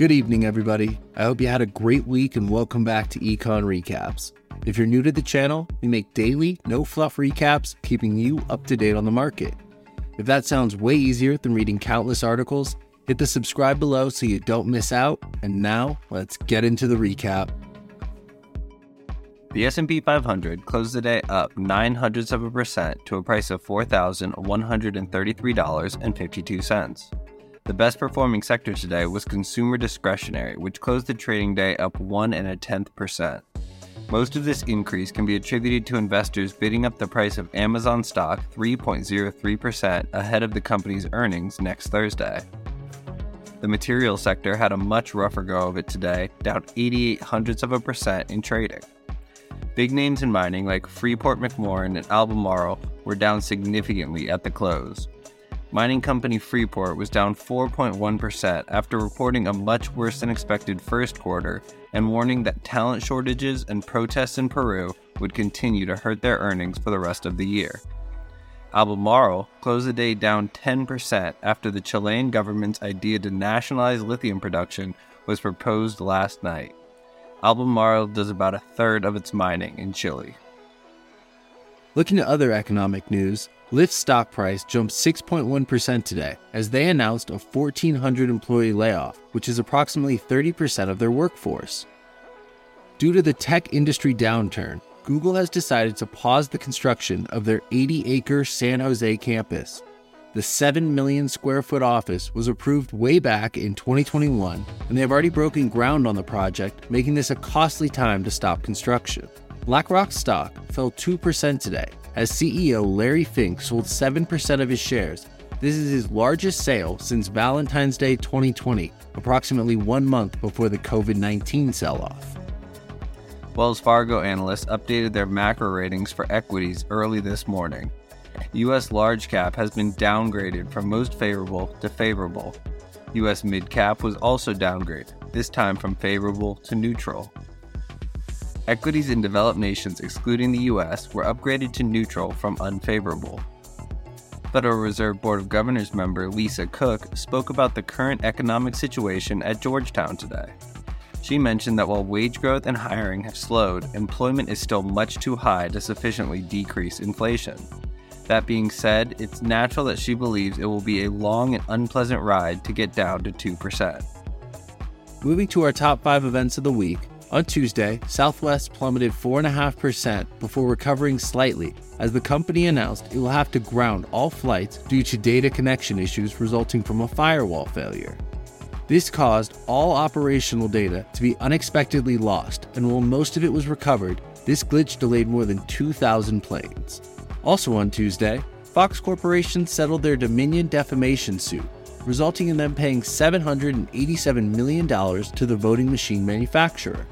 Good evening, everybody. I hope you had a great week and welcome back to Econ Recaps. If you're new to the channel, we make daily, no fluff recaps, keeping you up to date on the market. If that sounds way easier than reading countless articles, hit the subscribe below so you don't miss out. And now, let's get into the recap. The S&P 500 closed the day up 9 hundredths of a percent to a price of $4,133.52. The best performing sector today was consumer discretionary, which closed the trading day up one and a tenth percent. Most of this increase can be attributed to investors bidding up the price of Amazon stock 3.03% ahead of the company's earnings next Thursday. The material sector had a much rougher go of it today, down 88 hundredths of a percent in trading. Big names in mining like Freeport McMoran and Albemarle were down significantly at the close. Mining company Freeport was down 4.1% after reporting a much worse than expected first quarter and warning that talent shortages and protests in Peru would continue to hurt their earnings for the rest of the year. Albemarle closed the day down 10% after the Chilean government's idea to nationalize lithium production was proposed last night. Albemarle does about a third of its mining in Chile. Looking at other economic news, Lyft's stock price jumped 6.1% today as they announced a 1,400 employee layoff, which is approximately 30% of their workforce. Due to the tech industry downturn, Google has decided to pause the construction of their 80 acre San Jose campus. The 7 million square foot office was approved way back in 2021, and they have already broken ground on the project, making this a costly time to stop construction. BlackRock stock fell 2% today as CEO Larry Fink sold 7% of his shares. This is his largest sale since Valentine's Day 2020, approximately one month before the COVID 19 sell off. Wells Fargo analysts updated their macro ratings for equities early this morning. U.S. large cap has been downgraded from most favorable to favorable. U.S. mid cap was also downgraded, this time from favorable to neutral. Equities in developed nations, excluding the US, were upgraded to neutral from unfavorable. Federal Reserve Board of Governors member Lisa Cook spoke about the current economic situation at Georgetown today. She mentioned that while wage growth and hiring have slowed, employment is still much too high to sufficiently decrease inflation. That being said, it's natural that she believes it will be a long and unpleasant ride to get down to 2%. Moving to our top five events of the week, on Tuesday, Southwest plummeted 4.5% before recovering slightly as the company announced it will have to ground all flights due to data connection issues resulting from a firewall failure. This caused all operational data to be unexpectedly lost, and while most of it was recovered, this glitch delayed more than 2,000 planes. Also on Tuesday, Fox Corporation settled their Dominion defamation suit, resulting in them paying $787 million to the voting machine manufacturer.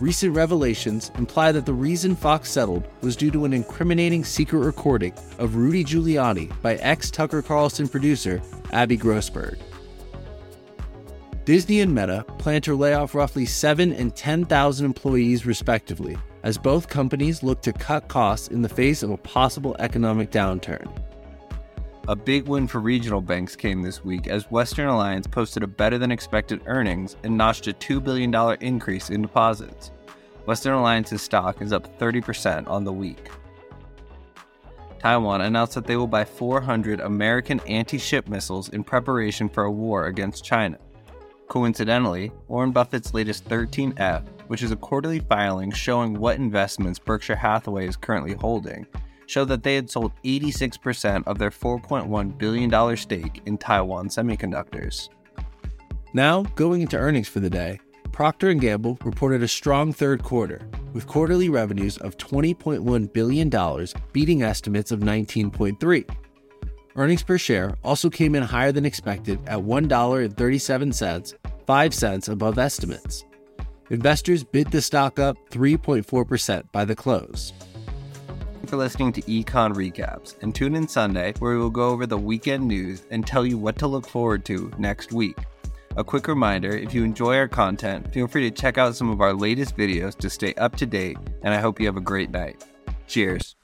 Recent revelations imply that the reason Fox settled was due to an incriminating secret recording of Rudy Giuliani by ex Tucker Carlson producer Abby Grossberg. Disney and Meta plan to lay off roughly 7 and 10,000 employees respectively, as both companies look to cut costs in the face of a possible economic downturn. A big win for regional banks came this week as Western Alliance posted a better than expected earnings and notched a $2 billion increase in deposits. Western Alliance's stock is up 30% on the week. Taiwan announced that they will buy 400 American anti ship missiles in preparation for a war against China. Coincidentally, Warren Buffett's latest 13F, which is a quarterly filing showing what investments Berkshire Hathaway is currently holding, showed that they had sold 86% of their $4.1 billion stake in Taiwan Semiconductors. Now, going into earnings for the day, Procter & Gamble reported a strong third quarter, with quarterly revenues of $20.1 billion, beating estimates of 19.3. Earnings per share also came in higher than expected at $1.37, 5 cents above estimates. Investors bid the stock up 3.4% by the close for listening to Econ Recaps, and tune in Sunday where we will go over the weekend news and tell you what to look forward to next week. A quick reminder if you enjoy our content, feel free to check out some of our latest videos to stay up to date, and I hope you have a great night. Cheers.